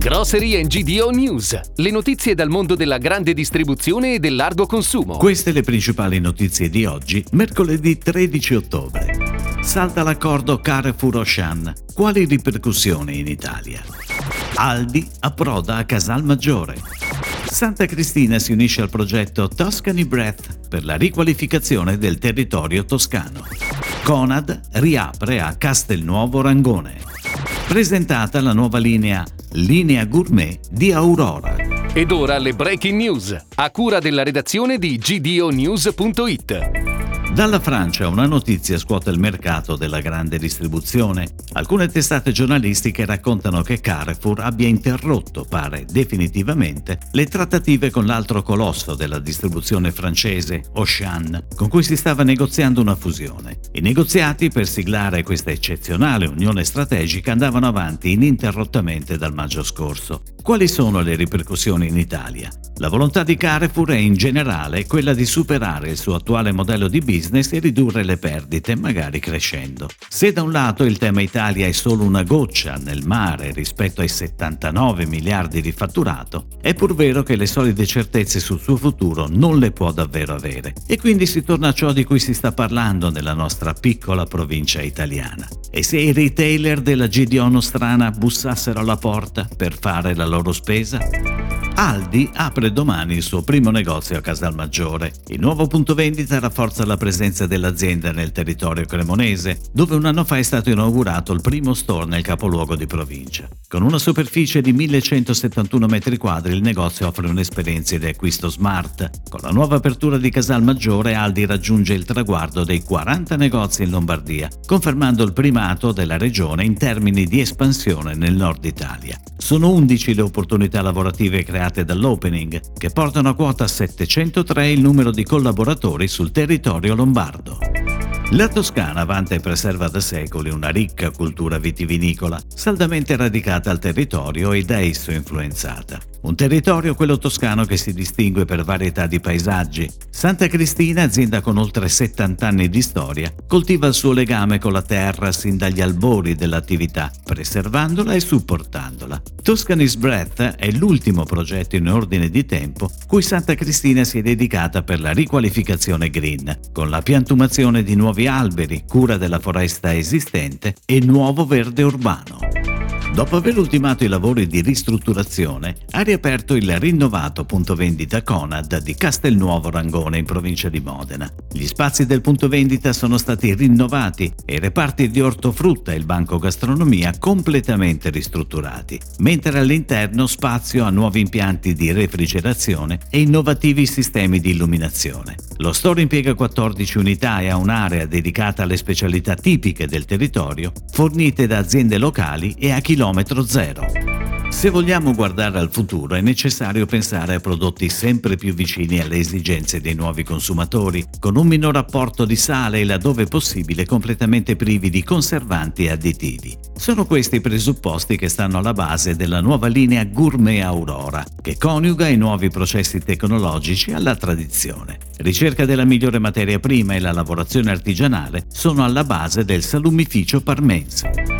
Grocery and GDO News, le notizie dal mondo della grande distribuzione e del largo consumo. Queste le principali notizie di oggi, mercoledì 13 ottobre. Salta l'accordo Carrefour-Auchan. Quali ripercussioni in Italia? Aldi approda a Casalmaggiore. Santa Cristina si unisce al progetto Tuscany Breath per la riqualificazione del territorio toscano. Conad riapre a Castelnuovo Rangone. Presentata la nuova linea Linea Gourmet di Aurora. Ed ora le breaking news, a cura della redazione di gdonews.it. Dalla Francia una notizia scuote il mercato della grande distribuzione. Alcune testate giornalistiche raccontano che Carrefour abbia interrotto, pare definitivamente, le trattative con l'altro colosso della distribuzione francese, Auchan, con cui si stava negoziando una fusione. I negoziati per siglare questa eccezionale unione strategica andavano avanti ininterrottamente dal maggio scorso. Quali sono le ripercussioni in Italia? La volontà di Carrefour è in generale quella di superare il suo attuale modello di business e ridurre le perdite, magari crescendo. Se da un lato il tema Italia è solo una goccia nel mare rispetto ai 79 miliardi di fatturato, è pur vero che le solide certezze sul suo futuro non le può davvero avere. E quindi si torna a ciò di cui si sta parlando nella nostra piccola provincia italiana. E se i retailer della GDO nostrana bussassero alla porta per fare la loro spesa? Aldi apre domani il suo primo negozio a Casalmaggiore. Il nuovo punto vendita rafforza la presenza dell'azienda nel territorio cremonese, dove un anno fa è stato inaugurato il primo store nel capoluogo di provincia. Con una superficie di 1171 m2 il negozio offre un'esperienza di acquisto smart. Con la nuova apertura di Casalmaggiore Aldi raggiunge il traguardo dei 40 negozi in Lombardia, confermando il primato della regione in termini di espansione nel nord Italia. Sono 11 le opportunità lavorative create dall'opening, che portano a quota 703 il numero di collaboratori sul territorio lombardo. La Toscana vanta e preserva da secoli una ricca cultura vitivinicola, saldamente radicata al territorio e da esso influenzata. Un territorio, quello toscano, che si distingue per varietà di paesaggi. Santa Cristina, azienda con oltre 70 anni di storia, coltiva il suo legame con la terra sin dagli albori dell'attività, preservandola e supportandola. Toscany's Breath è l'ultimo progetto in ordine di tempo cui Santa Cristina si è dedicata per la riqualificazione green, con la piantumazione di nuovi alberi, cura della foresta esistente e nuovo verde urbano. Dopo aver ultimato i lavori di ristrutturazione, ha riaperto il rinnovato punto vendita Conad di Castelnuovo Rangone in provincia di Modena. Gli spazi del punto vendita sono stati rinnovati e i reparti di ortofrutta e il banco gastronomia completamente ristrutturati, mentre all'interno spazio a nuovi impianti di refrigerazione e innovativi sistemi di illuminazione. Lo store impiega 14 unità e ha un'area dedicata alle specialità tipiche del territorio, fornite da aziende locali e a chilometro zero. Se vogliamo guardare al futuro è necessario pensare a prodotti sempre più vicini alle esigenze dei nuovi consumatori, con un minor apporto di sale e laddove possibile completamente privi di conservanti e additivi. Sono questi i presupposti che stanno alla base della nuova linea Gourmet Aurora, che coniuga i nuovi processi tecnologici alla tradizione. Ricerca della migliore materia prima e la lavorazione artigianale sono alla base del salumificio parmense.